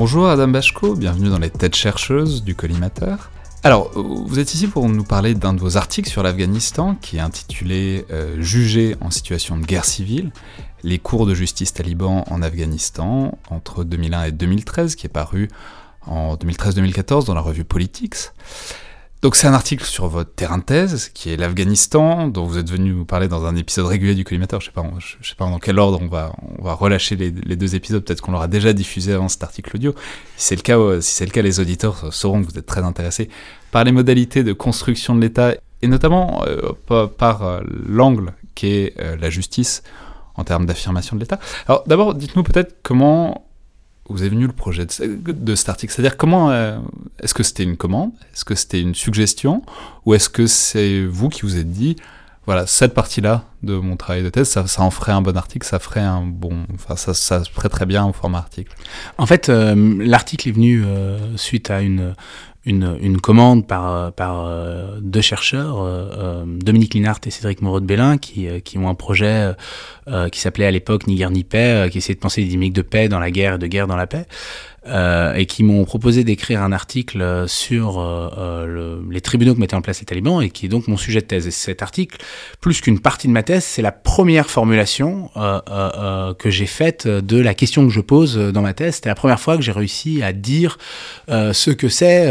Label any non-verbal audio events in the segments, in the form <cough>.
Bonjour Adam Bachko, bienvenue dans les têtes chercheuses du collimateur. Alors, vous êtes ici pour nous parler d'un de vos articles sur l'Afghanistan qui est intitulé euh, Jugé en situation de guerre civile, les cours de justice talibans en Afghanistan entre 2001 et 2013, qui est paru en 2013-2014 dans la revue Politics. Donc c'est un article sur votre terrain de thèse, qui est l'Afghanistan, dont vous êtes venu nous parler dans un épisode régulier du collimateur. Je sais sais pas dans quel ordre on va, relâcher les, deux épisodes. Peut-être qu'on l'aura déjà diffusé avant cet article audio. Si c'est le cas, euh, si c'est le cas, les auditeurs sauront que vous êtes très intéressés par les modalités de construction de l'État et notamment euh, par, euh, l'angle qui est la justice en termes d'affirmation de l'État. Alors d'abord, dites-nous peut-être comment vous est venu le projet de, cet article C'est-à-dire comment euh, est-ce que c'était une commande? Est-ce que c'était une suggestion? Ou est-ce que c'est vous qui vous êtes dit voilà, cette partie-là de mon travail de thèse, ça, en ferait un bon article, ça ferait un bon, enfin, ça, ça se ferait très bien au format article? En fait, euh, l'article est venu euh, suite à une, une, commande par, par deux chercheurs, Dominique Linhart et Cédric Moreau de Bélin, qui, qui ont un projet qui s'appelait à l'époque Ni guerre ni paix, qui essayait de penser des dynamiques de paix dans la guerre et de guerre dans la paix. Euh, et qui m'ont proposé d'écrire un article sur euh, euh, le, les tribunaux que mettaient en place les talibans et qui est donc mon sujet de thèse. Et cet article, plus qu'une partie de ma thèse, c'est la première formulation que j'ai faite de la question que je pose dans ma thèse. C'était la première fois que j'ai réussi à dire ce que c'est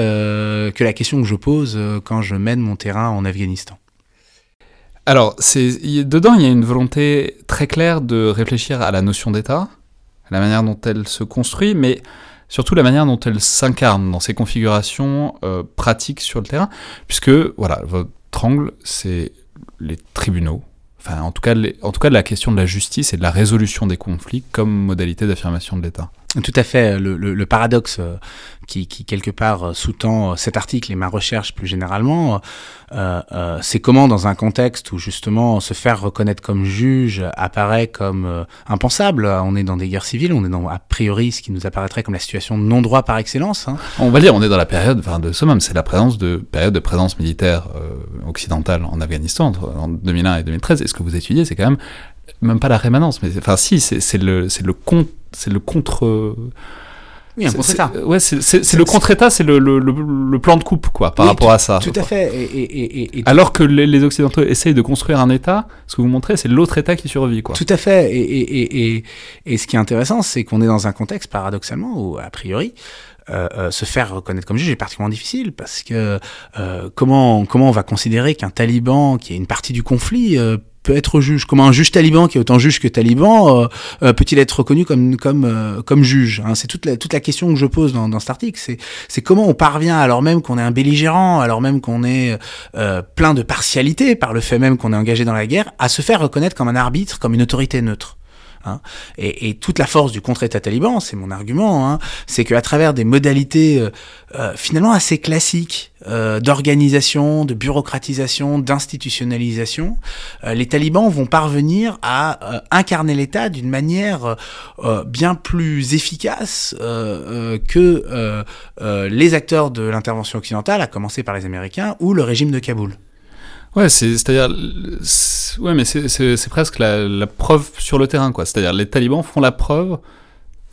que la question que je pose quand je mène mon terrain en Afghanistan. Alors, dedans, il y a une volonté très claire de réfléchir à la notion d'État, à la manière dont elle se construit, mais surtout la manière dont elle s'incarne dans ses configurations euh, pratiques sur le terrain, puisque voilà, votre angle, c'est les tribunaux, enfin en tout, cas, en tout cas la question de la justice et de la résolution des conflits comme modalité d'affirmation de l'État. Tout à fait. Le, paradoxe euh, qui, quelque part euh, sous-tend euh, cet article et ma recherche plus généralement, c'est comment dans un contexte où justement se faire reconnaître comme juge apparaît comme impensable. On est dans des guerres civiles, on est dans a priori ce qui nous apparaîtrait comme la situation non-droit par excellence. Hein. On va dire, on est dans la période enfin, de summum, c'est la présence de période de présence militaire occidentale en Afghanistan entre en 2001 et 2013. Et ce que vous étudiez, c'est quand même même pas la rémanence, mais enfin si, c'est le, le contre. Oui, un contre-état. Ouais, c'est le contre-état, c'est le, le, le, plan de coupe, quoi, par rapport à ça. Tout à fait. Et, Alors que les, Occidentaux essayent de construire un État, ce que vous montrez, c'est l'autre État qui survit, quoi. Tout à fait. Et, et, ce qui est intéressant, c'est qu'on est dans un contexte, paradoxalement, où, a priori, euh, euh, se faire reconnaître comme juge est particulièrement difficile parce que euh, comment comment on va considérer qu'un taliban qui est une partie du conflit peut être juge Comment un juge taliban, qui est autant juge que taliban, euh, euh, peut-il être reconnu comme comme euh, comme juge hein? C'est toute la toute la question que je pose dans, dans cet article. C'est c'est comment on parvient, alors même qu'on est un belligérant, alors même qu'on est plein de partialité par le fait même qu'on est engagé dans la guerre, à se faire reconnaître comme un arbitre, comme une autorité neutre. Hein. Et, toute la force du contre-État taliban, c'est mon argument, hein, c'est qu'à travers des modalités euh, euh, finalement assez classiques euh, d'organisation, de bureaucratisation, d'institutionnalisation, les talibans vont parvenir à incarner l'État d'une manière bien plus efficace que les acteurs de l'intervention occidentale, à commencer par les Américains ou le régime de Kaboul. Ouais, c'est-à-dire, ouais, mais c'est presque la, preuve sur le terrain, quoi. C'est-à-dire, les talibans font la preuve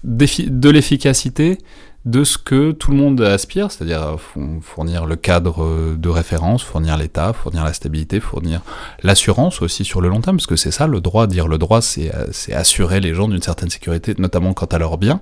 de l'efficacité de ce que tout le monde aspire, c'est-à-dire fournir le cadre de référence, fournir l'État, fournir la stabilité, fournir l'assurance aussi sur le long terme, parce que c'est ça le droit, dire le droit, c'est assurer les gens d'une certaine sécurité, notamment quant à leurs biens,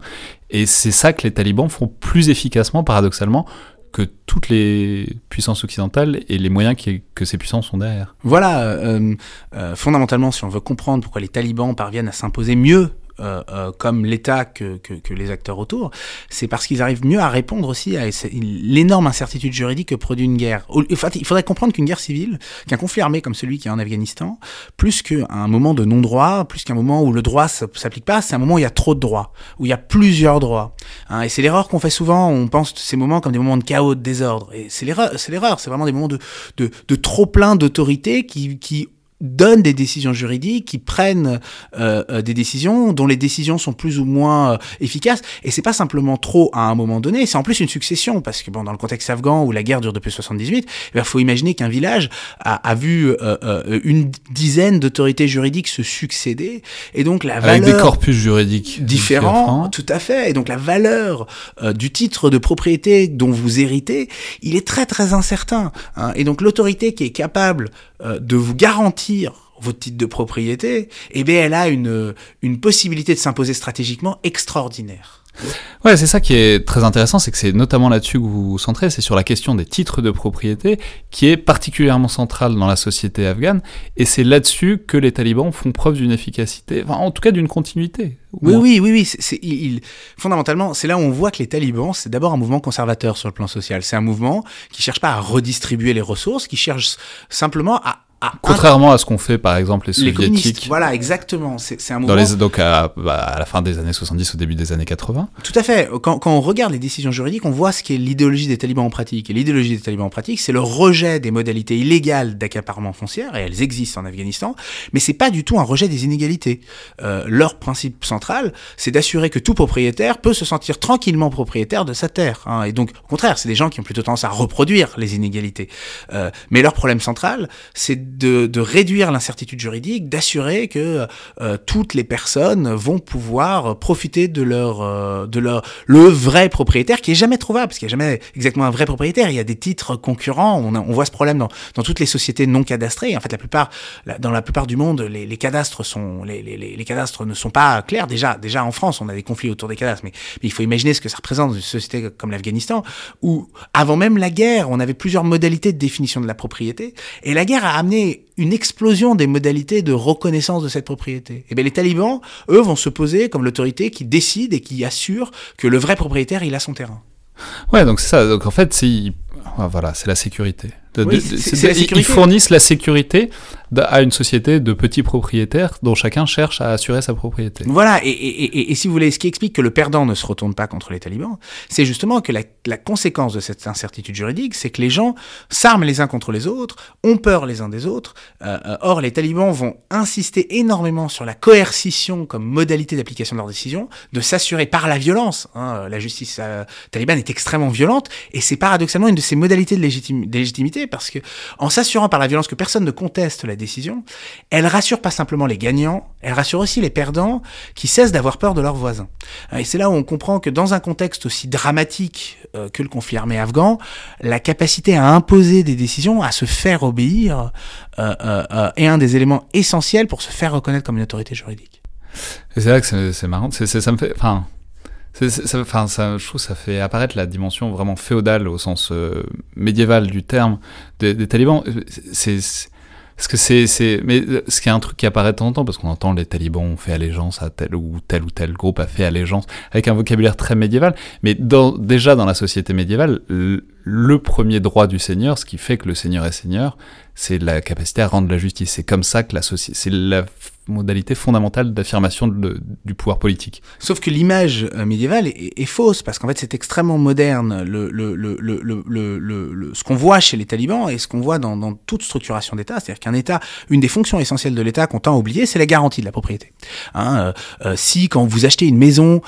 et c'est ça que les talibans font plus efficacement, paradoxalement, que toutes les puissances occidentales et les moyens que ces puissances sont derrière. Voilà, euh, euh, fondamentalement, si on veut comprendre pourquoi les talibans parviennent à s'imposer mieux euh, euh, comme l'État que, que, que, les acteurs autour, c'est parce qu'ils arrivent mieux à répondre aussi à l'énorme incertitude juridique que produit une guerre. Enfin, il faudrait comprendre qu'une guerre civile, qu'un conflit armé comme celui qui est en Afghanistan, plus qu'un moment de non-droit, plus qu'un moment où le droit s'applique pas, c'est un moment où il y a trop de droits, où il y a plusieurs droits. Hein, et c'est l'erreur qu'on fait souvent, on pense ces moments comme des moments de chaos, de désordre. Et c'est l'erreur, c'est l'erreur, c'est vraiment des moments de, de, de trop plein d'autorité qui, qui donnent des décisions juridiques, qui prennent euh, euh, des décisions dont les décisions sont plus ou moins euh, efficaces. Et c'est pas simplement trop à un moment donné, c'est en plus une succession, parce que bon, dans le contexte afghan où la guerre dure depuis 78, il faut imaginer qu'un village a, a vu euh, euh, une dizaine d'autorités juridiques se succéder, et donc la Avec valeur des corpus juridiques différents, tout à fait. Et donc la valeur euh, du titre de propriété dont vous héritez, il est très très incertain. hein. Et donc l'autorité qui est capable euh, de vous garantir votre titre de propriété, eh bien elle a une, une possibilité de s'imposer stratégiquement extraordinaire. Ouais, c'est ça qui est très intéressant, c'est que c'est notamment là-dessus que vous vous centrez, c'est sur la question des titres de propriété, qui est particulièrement centrale dans la société afghane, et c'est là-dessus que les talibans font preuve d'une efficacité, enfin, en tout cas d'une continuité. Oui, oui, oui, oui. c'est- il, fondamentalement, c'est là où on voit que les talibans, c'est d'abord un mouvement conservateur sur le plan social. C'est un mouvement qui cherche pas à redistribuer les ressources, qui cherche simplement à Contrairement à ce qu'ont fait par exemple les soviétiques Voilà, exactement. C'est un dans mouvement. les, donc à, bah, à la fin des années 70, au début des années 80. Tout à fait. Quand, quand on regarde les décisions juridiques, on voit ce qu'est l'idéologie des talibans en pratique. Et l'idéologie des talibans en pratique, c'est le rejet des modalités illégales d'accaparement foncière, et elles existent en Afghanistan, mais c'est pas du tout un rejet des inégalités. Euh, leur principe central, c'est d'assurer que tout propriétaire peut se sentir tranquillement propriétaire de sa terre. hein. Et donc, au contraire, c'est des gens qui ont plutôt tendance à reproduire les inégalités. Euh, mais leur problème central, c'est de, de réduire l'incertitude juridique, d'assurer que euh, toutes les personnes vont pouvoir profiter de leur, euh, de leur le vrai propriétaire qui est jamais trouvable, parce qu'il n'y a jamais exactement un vrai propriétaire. Il y a des titres concurrents. On, on voit ce problème dans, dans toutes les sociétés non cadastrées. En fait, la plupart, dans la plupart du monde, les, les cadastres sont, les, les les cadastres ne sont pas clairs. Déjà, déjà en France, on a des conflits autour des cadastres, mais, mais il faut imaginer ce que ça représente dans une société comme l'Afghanistan, où avant même la guerre, on avait plusieurs modalités de définition de la propriété, et la guerre a amené une explosion des modalités de reconnaissance de cette propriété. Et bien les talibans, eux, vont se poser comme l'autorité qui décide et qui assure que le vrai propriétaire, il a son terrain. Ouais, donc c'est ça. Donc en fait, voilà, c'est la sécurité. De- Oui, ils- fournissent la sécurité à une société de petits propriétaires dont chacun cherche à assurer sa propriété. Voilà, et, et, et, et si vous voulez, ce qui explique que le perdant ne se retourne pas contre les talibans, c'est justement que la, la conséquence de cette incertitude juridique, c'est que les gens s'arment les uns contre les autres, ont peur les uns des autres. Euh, euh, or, les talibans vont insister énormément sur la coercition comme modalité d'application de leurs décisions, de s'assurer par la violence. hein, la justice euh, talibane est extrêmement violente, et c'est paradoxalement une de ces modalités de, légitim- de parce que en s'assurant par la violence que personne ne conteste la décision, elle rassure pas simplement les gagnants, elle rassure aussi les perdants qui cessent d'avoir peur de leurs voisins. Et c'est là où on comprend que dans un contexte aussi dramatique euh, que le conflit armé afghan, la capacité à imposer des décisions, à se faire obéir, euh, euh, est un des éléments essentiels pour se faire reconnaître comme une autorité juridique. C'est là que c'est marrant. Ça me fait. Enfin. C'est- c'est- ça, enfin, ça, je trouve ça fait apparaître la dimension vraiment féodale au sens euh, médiéval du terme des, talibans. C'est c'est- parce que c'est mais euh, ce qui est un truc qui apparaît de temps en temps parce qu'on entend les talibans ont fait allégeance à tel ou tel ou tel groupe a fait allégeance avec un vocabulaire très médiéval. Mais dans, déjà dans la société médiévale, le, premier droit du seigneur, ce qui fait que le seigneur est seigneur, c'est la capacité à rendre la justice. C'est comme ça que la société, c'est la modalité fondamentale d'affirmation du pouvoir politique. Sauf que l'image euh, médiévale est, fausse, parce qu'en fait c'est extrêmement moderne. Le, le, le, le, le, le, ce qu'on voit chez les talibans et ce qu'on voit dans, toute structuration d'État, c'est-à-dire qu'un État, une des fonctions essentielles de l'État qu'on tend à oublier, c'est la garantie de la propriété. Hein, euh, euh, si quand vous achetez une maison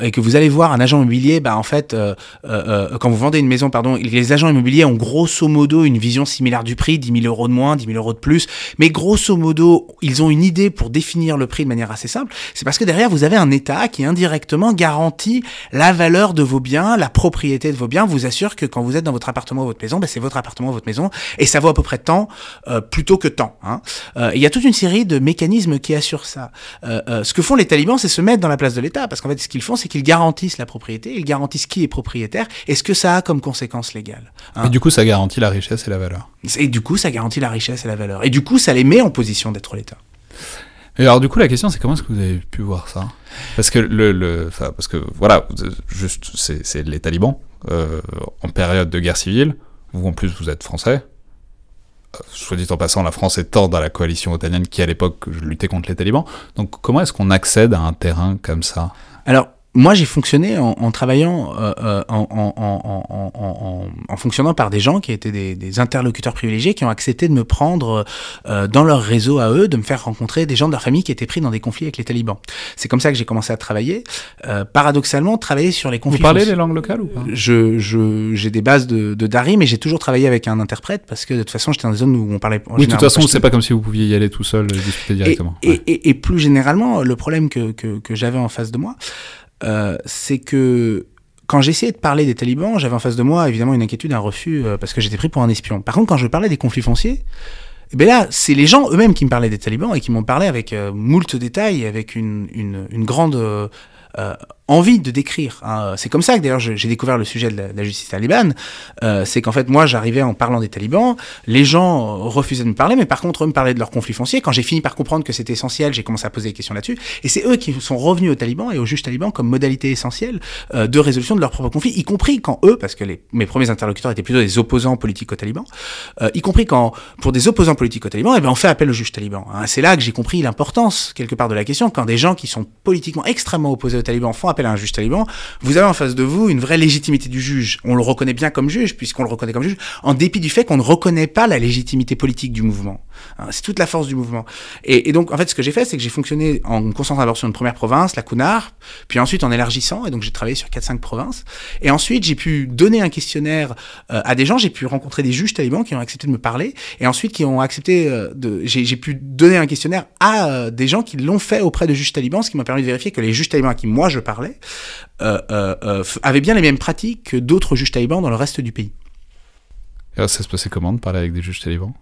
et que vous allez voir un agent immobilier, bah en fait, quand vous vendez une maison, pardon, les agents immobiliers ont grosso modo une vision similaire du prix, 10 000 euros de moins, 10 000 euros de plus, mais grosso modo, ils ont une idée pour définir le prix de manière assez simple. C'est parce que derrière, vous avez un État qui indirectement garantit la valeur de vos biens, la propriété de vos biens, vous assure que quand vous êtes dans votre appartement ou votre maison, ben c'est votre appartement ou votre maison, et ça vaut à peu près tant euh, plutôt que tant. Hein. Euh, Il y a toute une série de mécanismes qui assurent ça. Euh, euh, ce que font les talibans, c'est se mettre dans la place de l'État, parce qu'en fait, ce qu'ils font, c'est qu'ils garantissent la propriété, ils garantissent qui est propriétaire, et ce que ça a comme conséquence légale. hein. Et du coup, ça garantit la richesse et la valeur. Et du coup, ça garantit la richesse et la valeur. Et du coup, ça les met en position d'être l'État. Et alors du coup la question c'est comment est-ce que vous avez pu voir ça? Parce que le, le parce que voilà juste c'est c'est les talibans euh, en période de guerre civile. Vous en plus vous êtes français. Euh, Soit dit en passant, la France étant dans la coalition otanienne qui à l'époque luttait contre les talibans. Donc comment est-ce qu'on accède à un terrain comme ça? Alors, moi, j'ai fonctionné en, en travaillant, euh, euh, en, en, en, fonctionnant par des gens qui étaient des, des, interlocuteurs privilégiés, qui ont accepté de me prendre euh, dans leur réseau à eux, de me faire rencontrer des gens de leur famille qui étaient pris dans des conflits avec les talibans. C'est comme ça que j'ai commencé à travailler. Euh, paradoxalement, travailler sur les conflits. Vous parlez les langues locales ou pas? Je, je, j'ai des bases de, de Dari, mais j'ai toujours travaillé avec un interprète parce que de toute façon, j'étais dans des zones où on parlait. Oui, de toute façon, c'est pas comme si vous pouviez y aller tout seul et discuter directement. Et, ouais. et, et, plus généralement, le problème que, que, que j'avais en face de moi, euh, c'est que quand j'essayais de parler des talibans, j'avais en face de moi évidemment une inquiétude, un refus, euh, parce que j'étais pris pour un espion. Par contre, quand je parlais des conflits fonciers, eh bien là, c'est les gens eux-mêmes qui me parlaient des talibans et qui m'ont parlé avec euh, moult détails, avec une, une, grande envie de décrire. Hein. C'est comme ça que d'ailleurs j'ai découvert le sujet de la, de la justice talibane. Euh, c'est qu'en fait moi j'arrivais en parlant des talibans, les gens refusaient de me parler, mais par contre eux me parlaient de leurs conflits fonciers. Quand j'ai fini par comprendre que c'était essentiel, j'ai commencé à poser des questions là-dessus. Et c'est eux qui sont revenus aux talibans et aux juges talibans comme modalité essentielle euh, de résolution de leurs propres conflits, y compris quand eux, parce que les, mes premiers interlocuteurs étaient plutôt des opposants politiques aux talibans, euh, y compris quand pour des opposants politiques aux talibans, eh bien on fait appel aux juges talibans. Hein. C'est là que j'ai compris l'importance quelque part de la question quand des gens qui sont politiquement extrêmement opposés aux talibans font appel à un juge taliban, vous avez en face de vous une vraie légitimité du juge. On le reconnaît bien comme juge, puisqu'on le reconnaît comme juge, en dépit du fait qu'on ne reconnaît pas la légitimité politique du mouvement. Hein, c'est toute la force du mouvement. Et, donc, en fait, ce que j'ai fait, c'est que j'ai fonctionné en me concentrant d'abord sur une première province, la Kunar, puis ensuite en élargissant, et donc j'ai travaillé sur 4-5 provinces. Et ensuite, j'ai pu donner un questionnaire euh, à des gens, j'ai pu rencontrer des juges talibans qui ont accepté de me parler, et ensuite qui ont accepté euh, de... J'ai pu donner un questionnaire à euh, des gens qui l'ont fait auprès de juges talibans, ce qui m'a permis de vérifier que les juges talibans à qui moi je parlais avaient bien les mêmes pratiques que d'autres juges talibans dans le reste du pays. Et ça se passait comment de parler avec des juges talibans?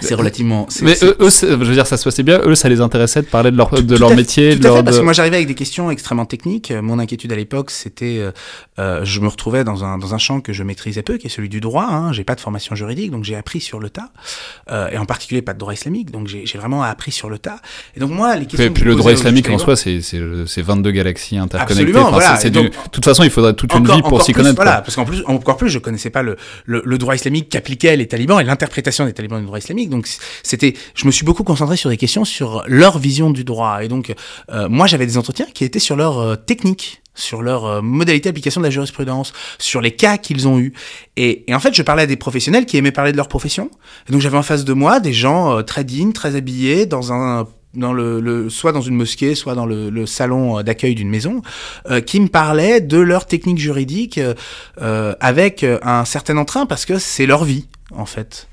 C'est relativement. Mais eux, eux je veux dire, ça se passait bien. Eux, ça les intéressait de parler de leur, de leur fait, métier. Tout à leur fait, parce de... que moi, j'arrivais avec des questions extrêmement techniques. Mon inquiétude à l'époque, c'était, euh, euh, je me retrouvais dans un dans un champ que je maîtrisais peu, qui est celui du droit. Hein. J'ai pas de formation juridique, donc j'ai appris sur le tas, euh, et en particulier pas de droit islamique. Donc j'ai vraiment appris sur le tas. Et donc moi, les questions. Et puis le droit islamique en soi, c'est c'est 22 galaxies interconnectées. Absolument, enfin, voilà. de toute façon, il faudrait toute une encore, vie pour s'y connaître. Voilà, quoi. parce qu'en plus, encore plus, je connaissais pas le le, le droit islamique qu'appliquaient les talibans et l'interprétation des talibans du droit islamique. Donc c'était, je me suis beaucoup concentré sur des questions sur leur vision du droit. Et donc, euh, moi, j'avais des entretiens qui étaient sur leur euh, technique sur leur euh, modalité d'application de la jurisprudence, sur les cas qu'ils ont eus. Et, et, en fait, je parlais à des professionnels qui aimaient parler de leur profession. Donc, j'avais en face de moi des gens euh, très dignes, très habillés, dans un dans le, le, soit dans une mosquée, soit dans le, le salon d'accueil d'une maison, euh, qui me parlaient de leur technique juridique euh, avec un certain entrain parce que c'est leur vie, en fait,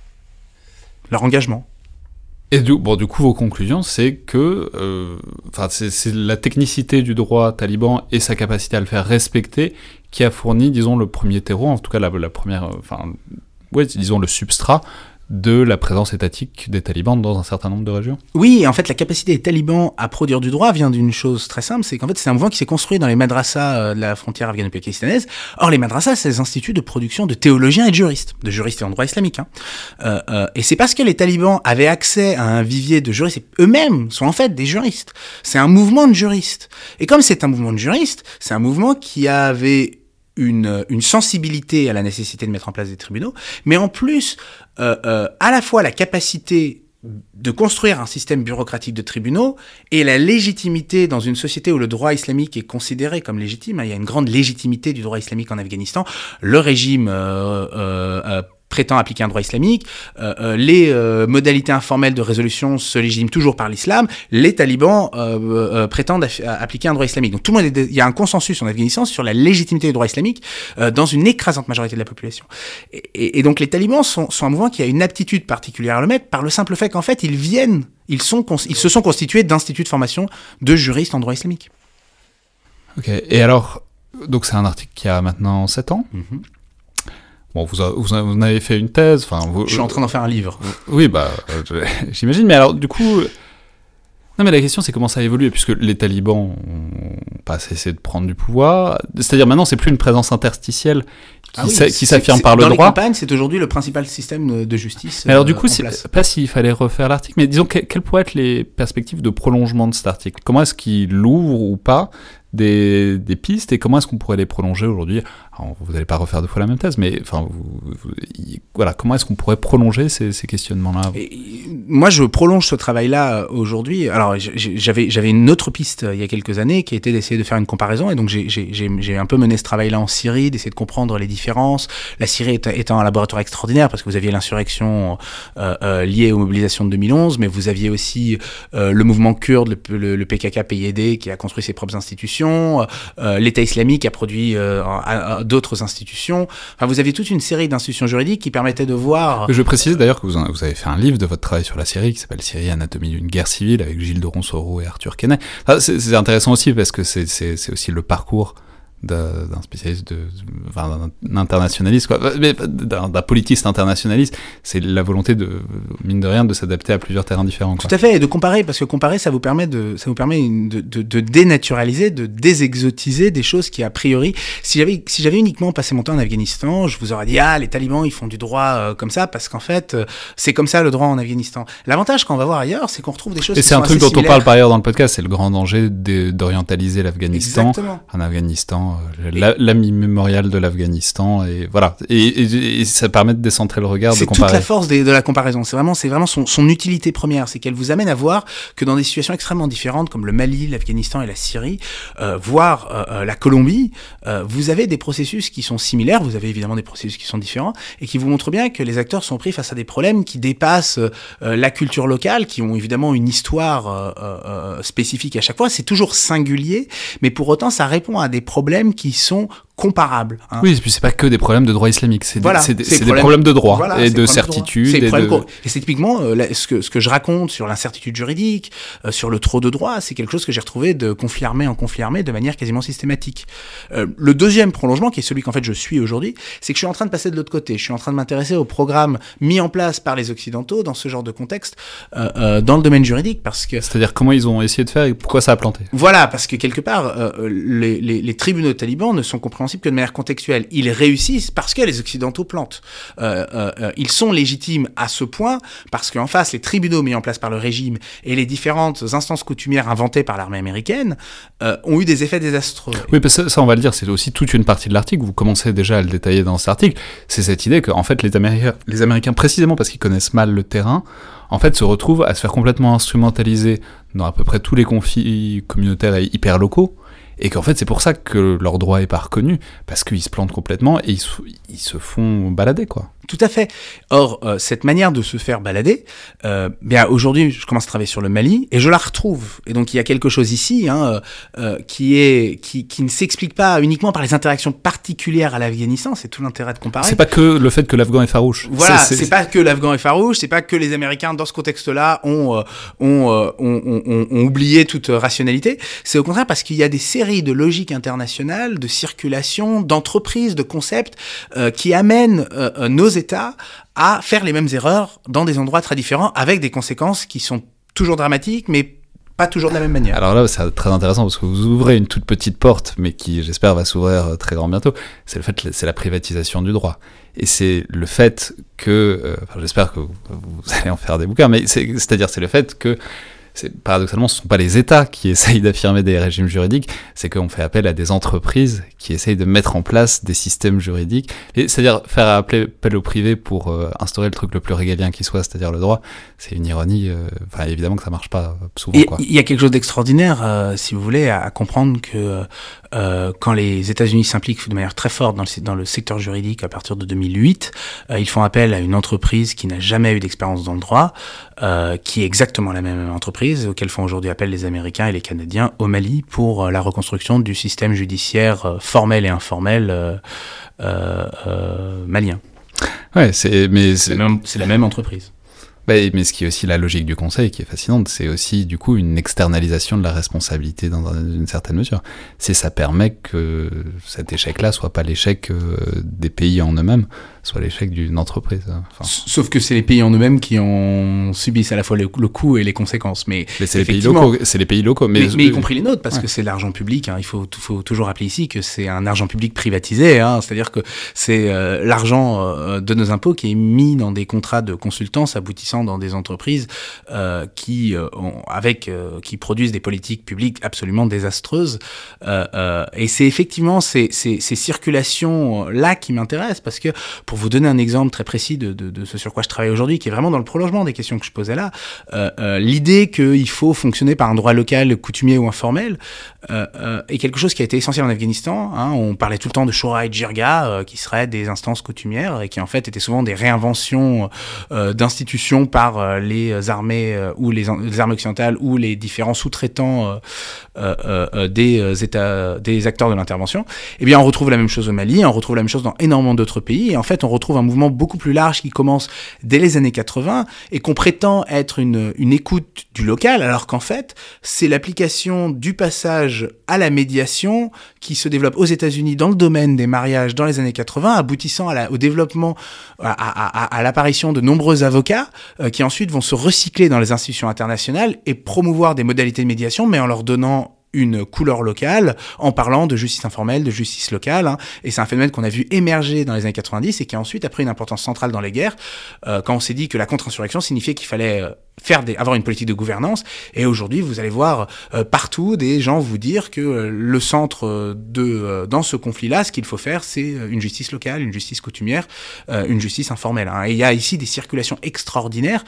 leur engagement. Et du, bon, du coup, vos conclusions, c'est que euh, c'est la technicité du droit taliban et sa capacité à le faire respecter qui a fourni, disons, le premier terreau, en tout cas la, la première, enfin, ouais, disons le substrat de la présence étatique des talibans dans un certain nombre de régions Oui, en fait, la capacité des talibans à produire du droit vient d'une chose très simple, c'est qu'en fait, c'est un mouvement qui s'est construit dans les madrassas de la frontière afghano-pakistanaise. Or, les madrassas, c'est des instituts de production de théologiens et de juristes, de juristes en droit islamique. Hein. Euh, euh, et c'est parce que les talibans avaient accès à un vivier de juristes, et eux-mêmes sont en fait des juristes. C'est un mouvement de juristes. Et comme c'est un mouvement de juristes, c'est un mouvement qui avait une, une, sensibilité à la nécessité de mettre en place des tribunaux, mais en plus, euh, euh, à la fois la capacité de construire un système bureaucratique de tribunaux et la légitimité dans une société où le droit islamique est considéré comme légitime. Il y a une grande légitimité du droit islamique en Afghanistan. Le régime euh, prétend appliquer un droit islamique, euh, euh, les euh, modalités informelles de résolution se légitiment toujours par l'islam, les talibans euh, prétendent appliquer un droit islamique. Donc tout le monde, est, il y a un consensus en Afghanistan sur la légitimité du droit islamique dans une écrasante majorité de la population. Et, et, et donc les talibans sont, sont, un mouvement qui a une aptitude particulière à le mettre par le simple fait qu'en fait ils viennent, ils, sont, ils se sont constitués d'instituts de formation de juristes en droit islamique. Ok, et alors, donc c'est un article qui a maintenant 7 ans mm -hmm. Bon, vous, a, vous, en avez fait une thèse. Enfin, vous, je suis en train d'en faire un livre. Oui, bah, <laughs> j'imagine. Mais alors, du coup, non, mais la question, c'est comment ça a évolué, puisque les talibans ont pas cessé de prendre du pouvoir. C'est-à-dire, maintenant, c'est plus une présence interstitielle qui, ah oui, s'affirme par le dans droit. Dans les campagnes, c'est aujourd'hui le principal système de justice. Mais alors, du coup, c'est pas s'il fallait refaire l'article, mais disons, que, quelles pourraient être les perspectives de prolongement de cet article? Comment est-ce qu'il l'ouvre ou pas? Des, pistes et comment est-ce qu'on pourrait les prolonger aujourd'hui Vous n'allez pas refaire deux fois la même thèse, mais enfin, voilà, comment est-ce qu'on pourrait prolonger ces, questionnements-là? Moi, je prolonge ce travail-là euh, aujourd'hui. Alors, j'avais une autre piste euh, il y a quelques années qui était d'essayer de faire une comparaison, et donc j'ai un peu mené ce travail-là en Syrie, d'essayer de comprendre les différences. La Syrie étant un laboratoire extraordinaire parce que vous aviez l'insurrection euh, liée aux mobilisations de 2011, mais vous aviez aussi le mouvement kurde, le, le PKK-PYD, qui a construit ses propres institutions euh, l'État islamique a produit euh, d'autres institutions. Enfin, vous aviez toute une série d'institutions juridiques qui permettaient de voir. Je précise d'ailleurs que vous, avez fait un livre de votre travail sur la Syrie qui s'appelle Syrie, anatomie d'une guerre civile avec Gilles de Ronsoro et Arthur Kenney. c'est intéressant aussi parce que c'est aussi le parcours d'un spécialiste, de, enfin, d'un internationaliste, quoi, d'un politiste internationaliste, c'est la volonté de, mine de rien, de s'adapter à plusieurs terrains différents. Quoi. Tout à fait, et de comparer, parce que comparer, ça vous permet de, ça vous permet de, de, de dénaturaliser, de désexotiser des choses qui, a priori, si j'avais, si j'avais uniquement passé mon temps en Afghanistan, je vous aurais dit, ah, les talibans, ils font du droit euh, comme ça, parce qu'en fait, euh, c'est comme ça le droit en Afghanistan. L'avantage qu'on va voir ailleurs, c'est qu'on retrouve des choses et c'est un truc dont on parle par ailleurs dans le podcast, c'est le grand danger d'orientaliser l'Afghanistan. En Afghanistan, euh, l'ami mémorial de l'Afghanistan, et voilà. Et, ça permet de décentrer le regard. C'est toute la force de la comparaison. C'est vraiment, c'est vraiment son, utilité première, c'est qu'elle vous amène à voir que dans des situations extrêmement différentes, comme le Mali, l'Afghanistan et la Syrie, euh, voire euh, la Colombie, vous avez des processus qui sont similaires. Vous avez évidemment des processus qui sont différents et qui vous montrent bien que les acteurs sont pris face à des problèmes qui dépassent la culture locale, qui ont évidemment une histoire spécifique à chaque fois. C'est toujours singulier, mais pour autant, ça répond à des problèmes qui sont comparables. Hein. Oui, et puis c'est pas que des problèmes de droit islamique, c'est des, des, problèmes de droit et de certitude. Et, c'est typiquement euh, ce, que, ce que je raconte sur l'incertitude juridique, euh, sur le trop de droit, c'est quelque chose que j'ai retrouvé de conflit armé en conflit armé de manière quasiment systématique. Euh, le deuxième prolongement, qui est celui qu'en fait je suis aujourd'hui, c'est que je suis en train de passer de l'autre côté. Je suis en train de m'intéresser aux programmes mis en place par les Occidentaux dans ce genre de contexte, dans le domaine juridique, parce que... C'est-à-dire comment ils ont essayé de faire et pourquoi ça a planté? Voilà, parce que quelque part, les, les, les tribunaux talibans ne sont compréhensibles que de manière contextuelle. Ils réussissent parce que les Occidentaux plantent. Euh, euh, euh, ils sont légitimes à ce point parce qu'en face, les tribunaux mis en place par le régime et les différentes instances coutumières inventées par l'armée américaine ont eu des effets désastreux. Oui, parce que ça, on va le dire, c'est aussi toute une partie de l'article. Vous commencez déjà à le détailler dans cet article. C'est cette idée qu'en fait, les Américains, précisément parce qu'ils connaissent mal le terrain, en fait, se retrouvent à se faire complètement instrumentaliser dans à peu près tous les conflits communautaires et hyper locaux et qu'en fait c'est pour ça que leur droit est pas reconnu, parce qu'ils se plantent complètement et ils, ils se font balader quoi. Tout à fait. Or, euh, cette manière de se faire balader, euh, bien aujourd'hui, je commence à travailler sur le Mali et je la retrouve. Et donc, il y a quelque chose ici hein, euh, euh qui est qui, qui ne s'explique pas uniquement par les interactions particulières à l'Afghanistan. C'est tout l'intérêt de comparer. C'est pas que le fait que l'Afghan est farouche. Voilà, c'est pas que l'Afghan est farouche. C'est pas que les Américains, dans ce contexte-là, ont, euh, ont, ont, ont, ont oublié toute rationalité. C'est au contraire parce qu'il y a des séries de logiques internationales, de circulation, d'entreprises, de concepts qui amènent nos À faire les mêmes erreurs dans des endroits très différents, avec des conséquences qui sont toujours dramatiques, mais pas toujours de la même manière. Alors là, c'est très intéressant parce que vous ouvrez une toute petite porte, mais qui, j'espère, va s'ouvrir euh, très grand bientôt. C'est le fait, c'est la privatisation du droit. Et c'est le fait que, euh, j'espère que vous, vous, allez en faire des bouquins, mais c'est-à-dire, c'est le fait que paradoxalement, ce ne sont pas les États qui <laughs> essayent d'affirmer des régimes juridiques, c'est qu'on fait appel à des entreprises qui essayent de mettre en place des systèmes juridiques. C'est-à-dire faire appel au privé pour euh, instaurer le truc le plus régalien qui soit, c'est-à-dire le droit. C'est une ironie. Euh, enfin, évidemment que ça marche pas souvent. Il y a quelque chose d'extraordinaire, euh, si vous voulez, à, comprendre que quand les États-Unis s'impliquent de manière très forte dans le, dans le secteur juridique à partir de 2008, ils font appel à une entreprise qui n'a jamais eu d'expérience dans le droit, qui est exactement la même entreprise auxquelles font aujourd'hui appel les Américains et les Canadiens au Mali pour euh, la reconstruction du système judiciaire euh, formel et informel euh, malien. Ouais, c'est mais c'est la même entreprise. Bah, mais ce qui est aussi la logique du conseil qui est fascinante, c'est aussi du coup une externalisation de la responsabilité dans une certaine mesure. C'est ça permet que cet échec-là soit pas l'échec des pays en eux-mêmes, soit l'échec d'une entreprise. Hein. Sauf que c'est les pays en eux-mêmes qui en subissent à la fois le, coût et les conséquences. Mais, c'est les pays locaux. C'est les pays locaux, mais, mais, y compris les nôtres, parce que c'est l'argent public. Hein. Il faut, faut, toujours rappeler ici que c'est un argent public privatisé. Hein. C'est-à-dire que c'est euh, l'argent euh, de nos impôts qui est mis dans des contrats de consultance aboutissant dans des entreprises euh, qui, ont, avec, qui produisent des politiques publiques absolument désastreuses. et c'est effectivement ces, ces, ces circulations là qui m'intéressent, parce que pour vous donner un exemple très précis de, ce sur quoi je travaille aujourd'hui, qui est vraiment dans le prolongement des questions que je posais là, euh, euh, l'idée qu'il faut fonctionner par un droit local, coutumier ou informel, euh, est quelque chose qui a été essentiel en Afghanistan. Hein. On parlait tout le temps de Shura et Jirga, qui seraient des instances coutumières et qui en fait étaient souvent des réinventions d'institutions par les armées ou les, les, armées occidentales ou les différents sous-traitants des des acteurs de l'intervention. Eh bien, on retrouve la même chose au Mali, on retrouve la même chose dans énormément d'autres pays. Et en fait, on retrouve un mouvement beaucoup plus large qui commence dès les années 80 et qu'on prétend être une, une écoute du local, alors qu'en fait, c'est l'application du passage à la médiation qui se développe aux États-Unis dans le domaine des mariages dans les années 80, aboutissant à au développement, à, l'apparition de nombreux avocats euh, qui ensuite vont se recycler dans les institutions internationales et promouvoir des modalités de médiation, mais en leur donnant une couleur locale en parlant de justice informelle, de justice locale. Hein. Et c'est un phénomène qu'on a vu émerger dans les années 90 et qui a ensuite a pris une importance centrale dans les guerres, euh, quand on s'est dit que la contre-insurrection signifiait qu'il fallait euh, faire des, avoir une politique de gouvernance. Et aujourd'hui, vous allez voir euh, partout des gens vous dire que le centre de dans ce conflit-là, ce qu'il faut faire, c'est une justice locale, une justice coutumière, une justice informelle. Hein. Et il y a ici des circulations extraordinaires.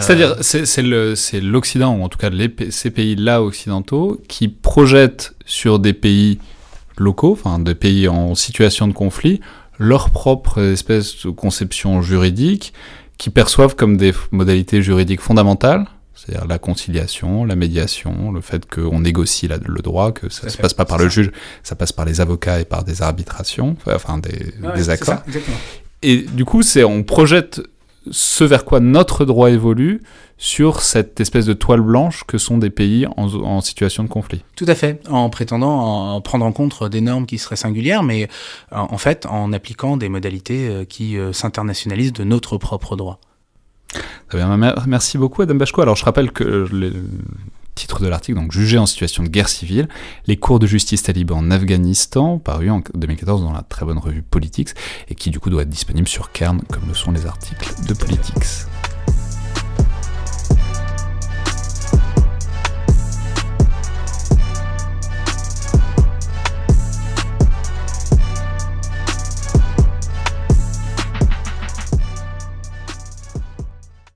C'est-à-dire, c'est l'Occident, ou en tout cas les, ces pays-là occidentaux, qui projettent sur des pays locaux, enfin des pays en situation de conflit, leur propre espèce de conception juridique, qui perçoivent comme des modalités juridiques fondamentales, c'est-à-dire la conciliation, la médiation, le fait qu'on négocie le droit, que ça ne se passe pas par le juge, ça passe par les avocats et par des arbitrations, enfin des, des accords. et du coup, c'est on projette ce vers quoi notre droit évolue sur cette espèce de toile blanche que sont des pays en, situation de conflit. Tout à fait, en prétendant en prendre en compte des normes qui seraient singulières, mais en fait en appliquant des modalités euh, qui euh, s'internationalisent de notre propre droit. Très bien, merci beaucoup Adam Bachko. Alors je rappelle que titre de l'article, donc jugé en situation de guerre civile, les cours de justice talibans en Afghanistan, paru en 2014 dans la très bonne revue Politics, et qui du coup doit être disponible sur Cairn, comme le sont les articles de Politics.